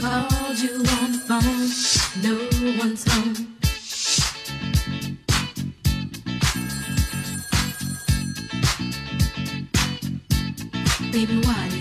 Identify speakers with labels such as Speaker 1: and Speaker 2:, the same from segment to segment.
Speaker 1: called you on the phone. No one's home. Baby, why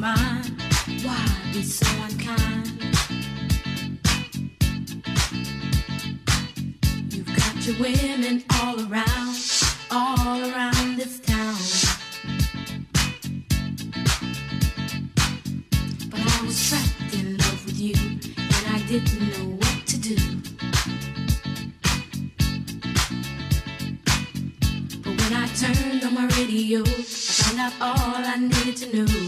Speaker 1: Why be so unkind? You've got your women all around, all around this town. But I was trapped in love with you, and I didn't know what to do. But when I turned on my radio, I found out all I needed to know.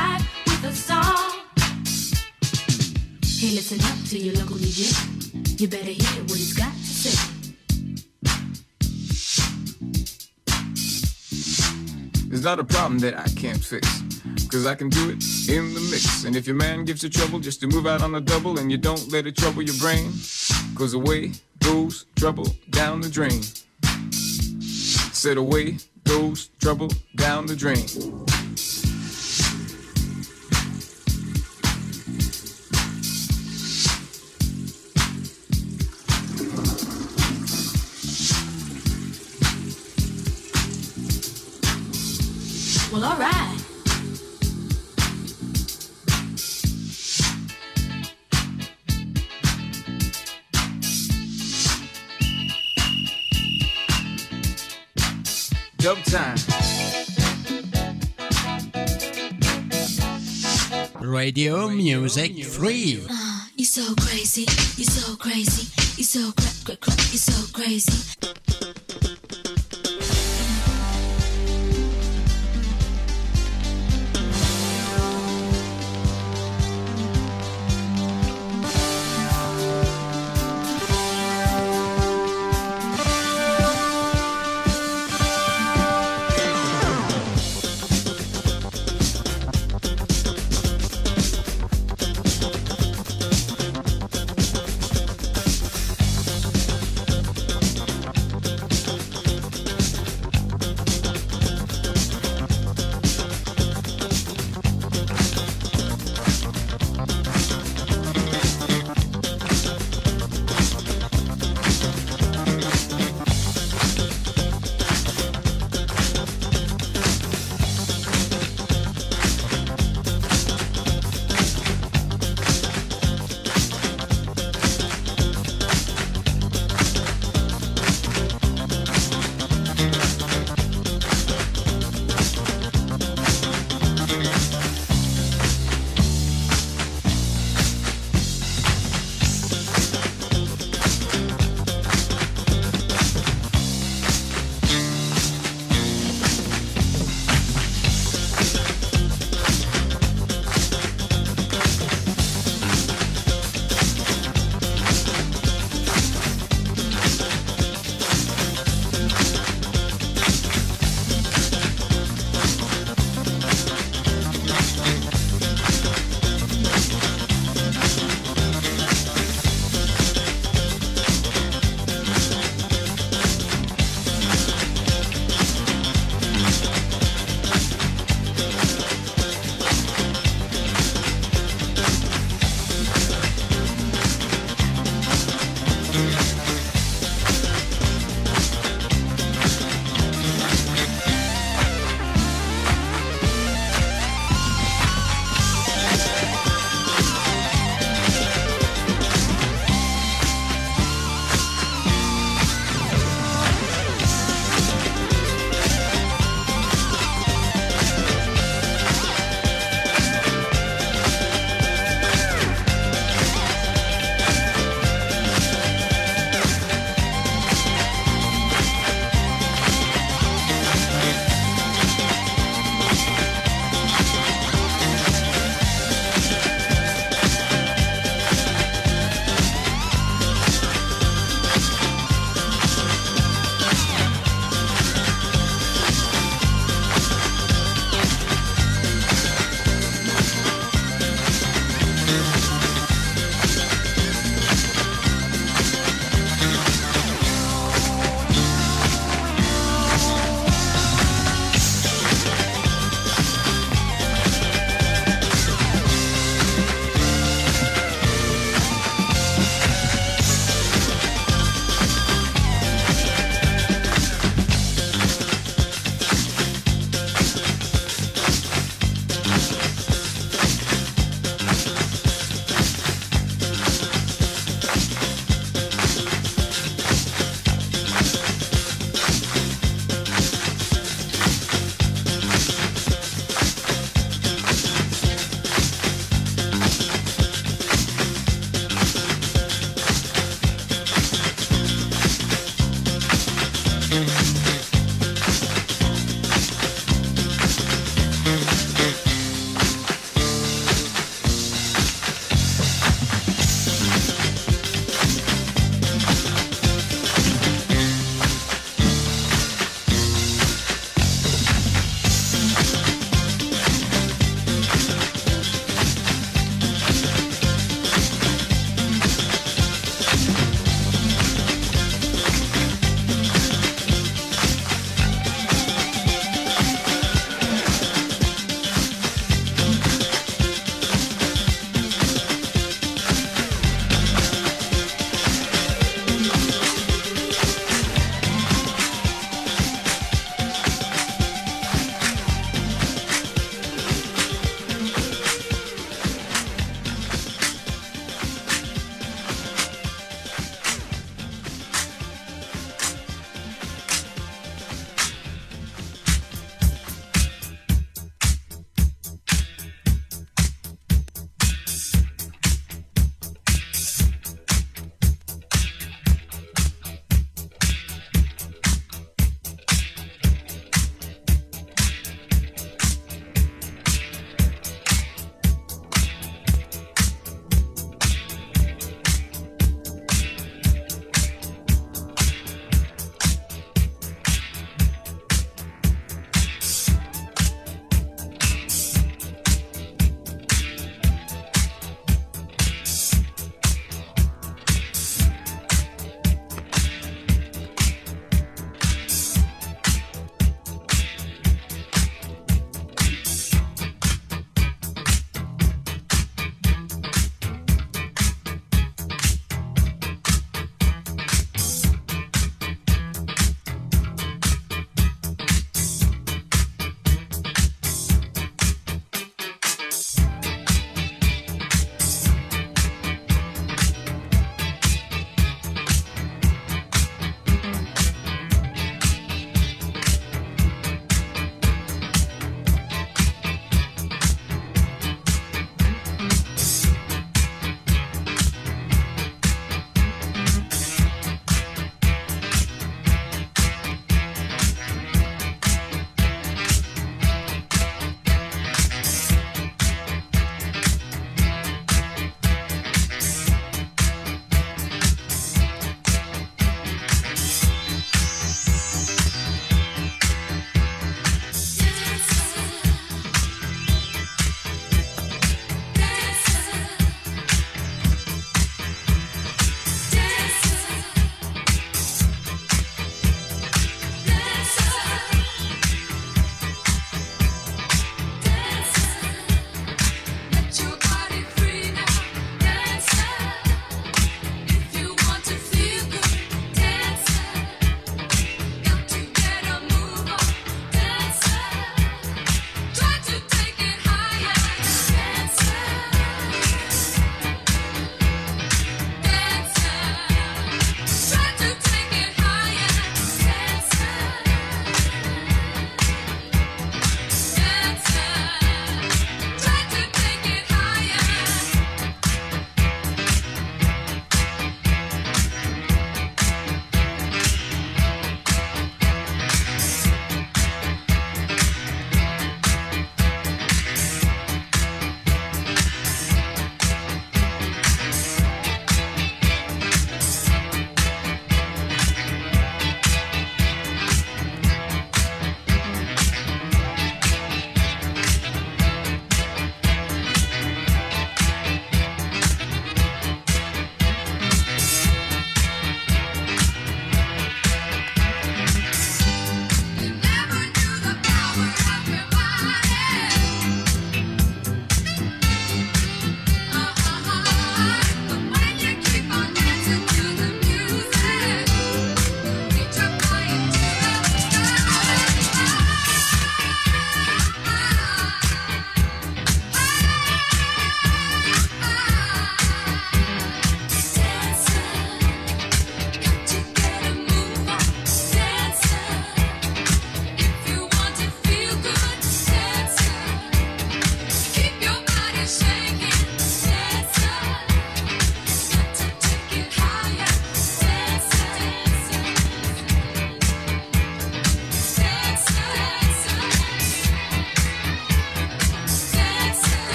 Speaker 1: Hey, listen up to your local DJ. You better hear what he's got to say.
Speaker 2: It's not a problem that I can't fix. Cause I can do it in the mix. And if your man gives you trouble just to move out on the double and you don't let it trouble your brain, cause away goes trouble down the drain. Said away goes trouble down the drain. Dub time.
Speaker 3: Radio Music Free.
Speaker 1: Uh, you're so crazy, you're so crazy, you're so cra- cra- cra- you're so crazy.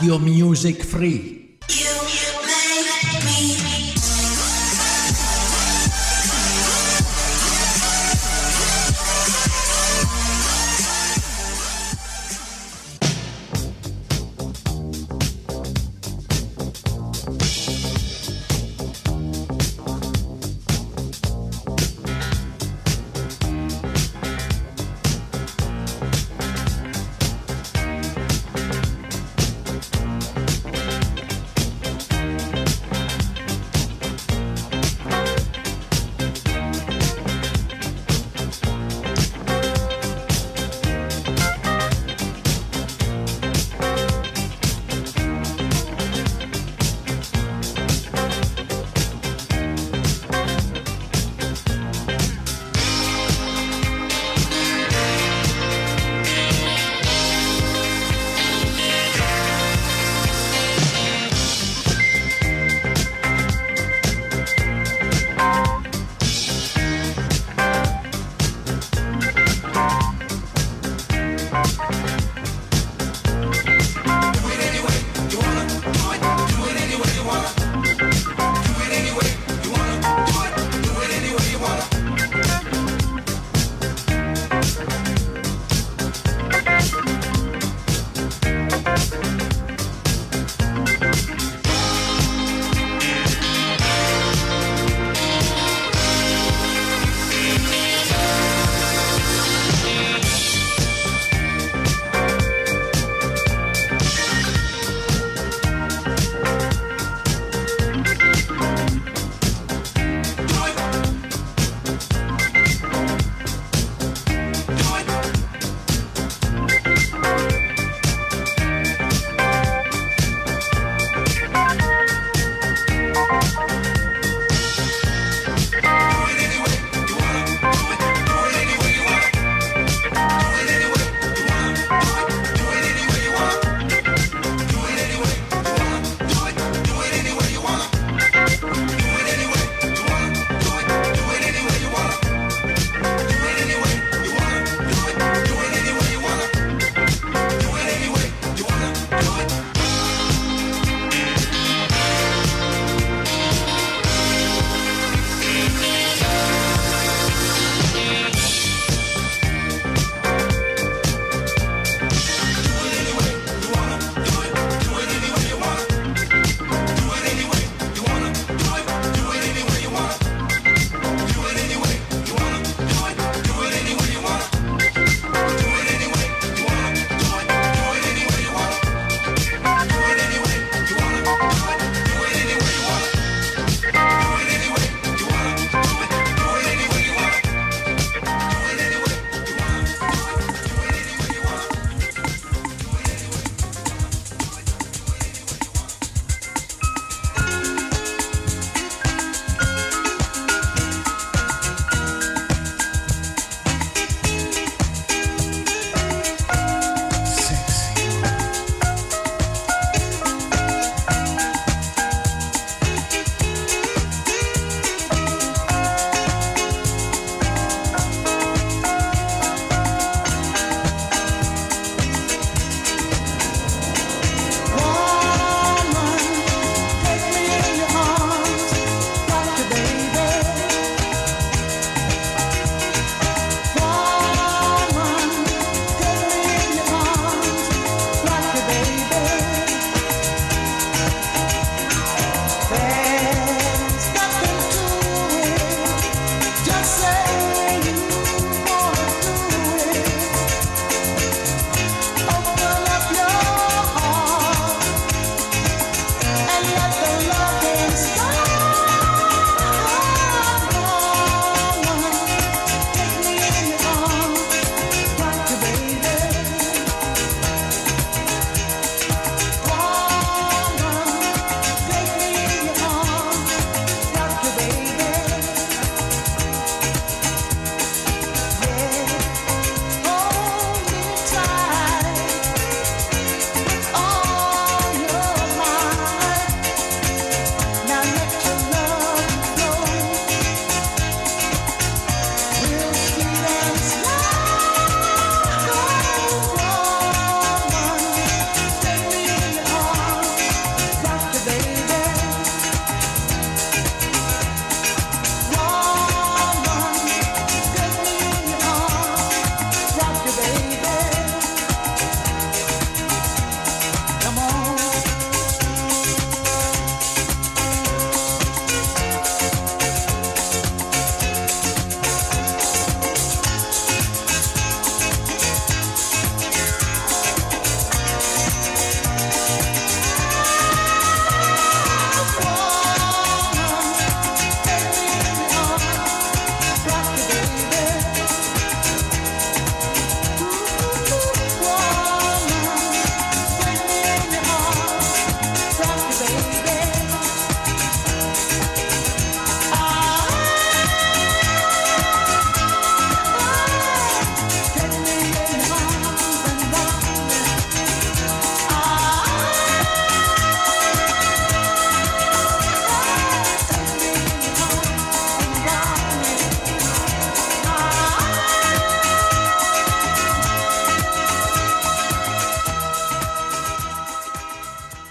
Speaker 4: Radio Music Free.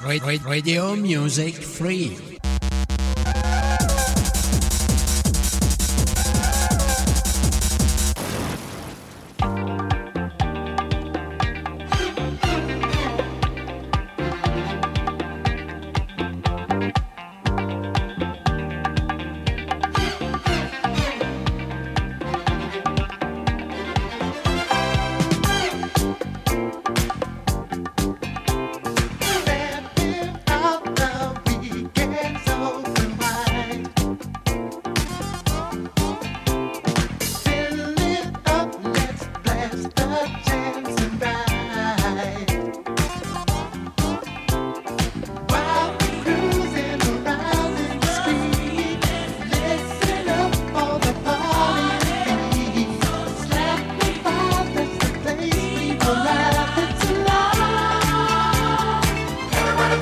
Speaker 3: Radio Music Free.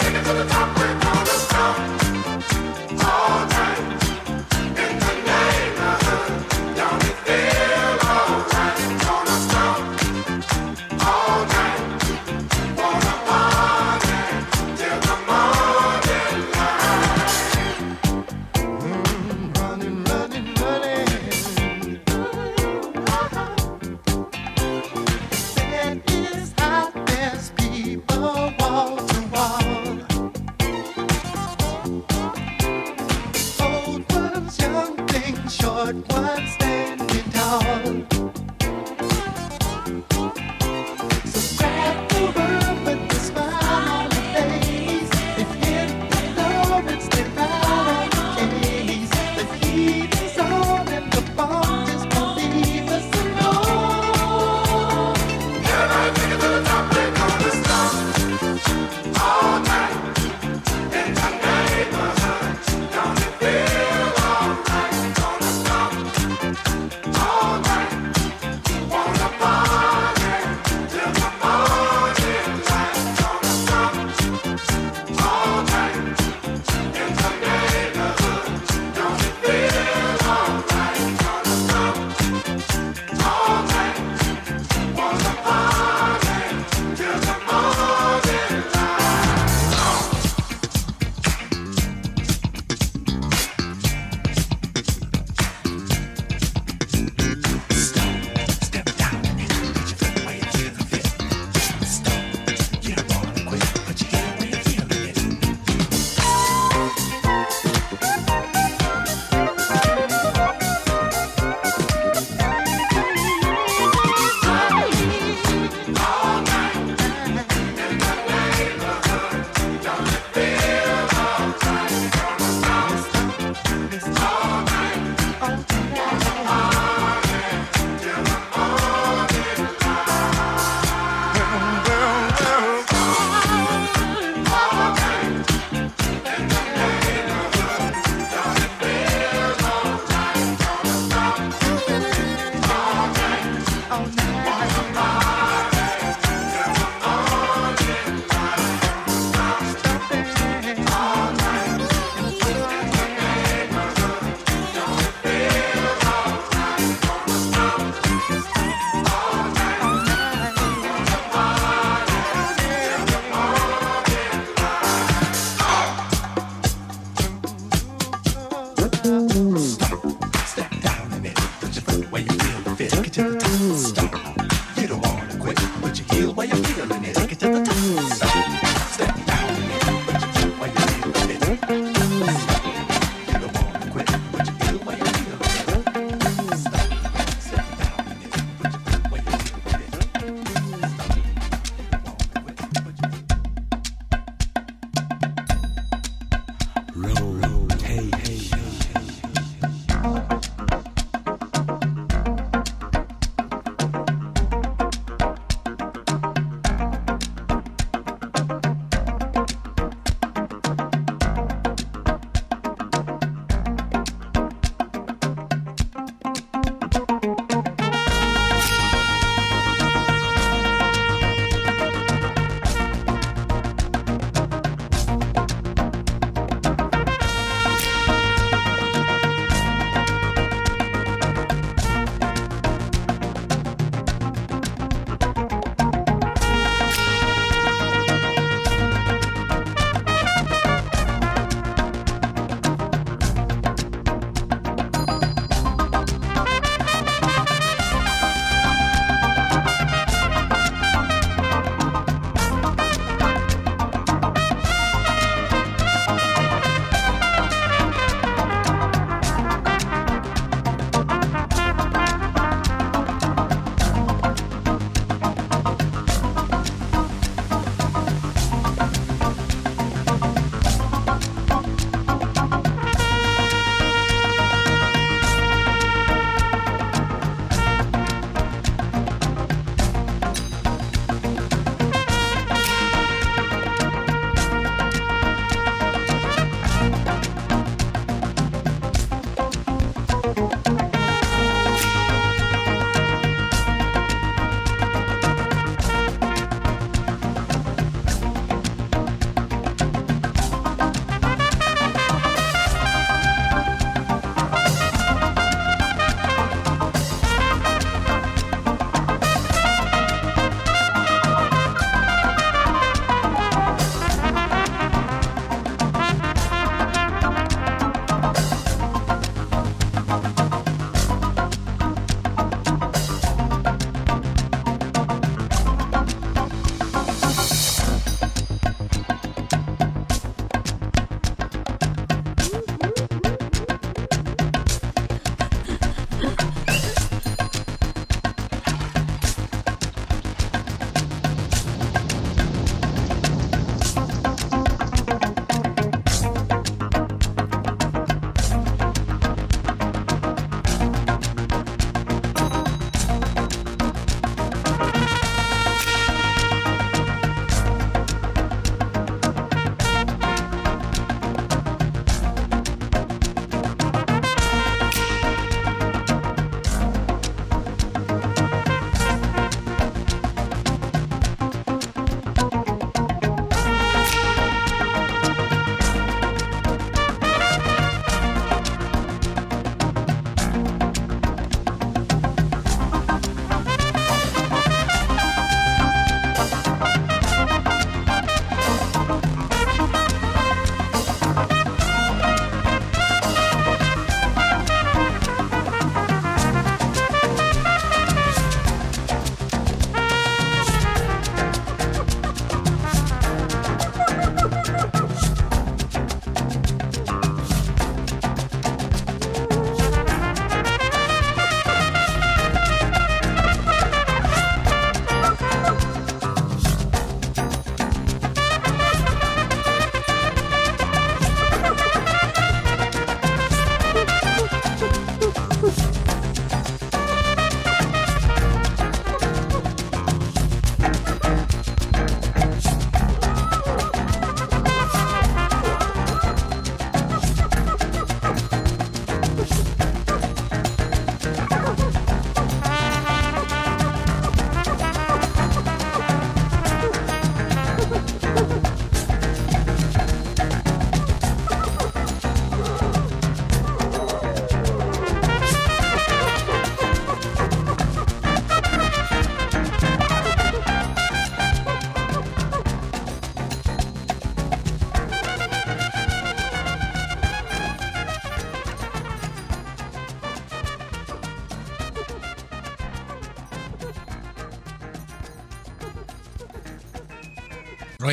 Speaker 5: Short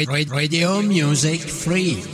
Speaker 4: Radio Music Free.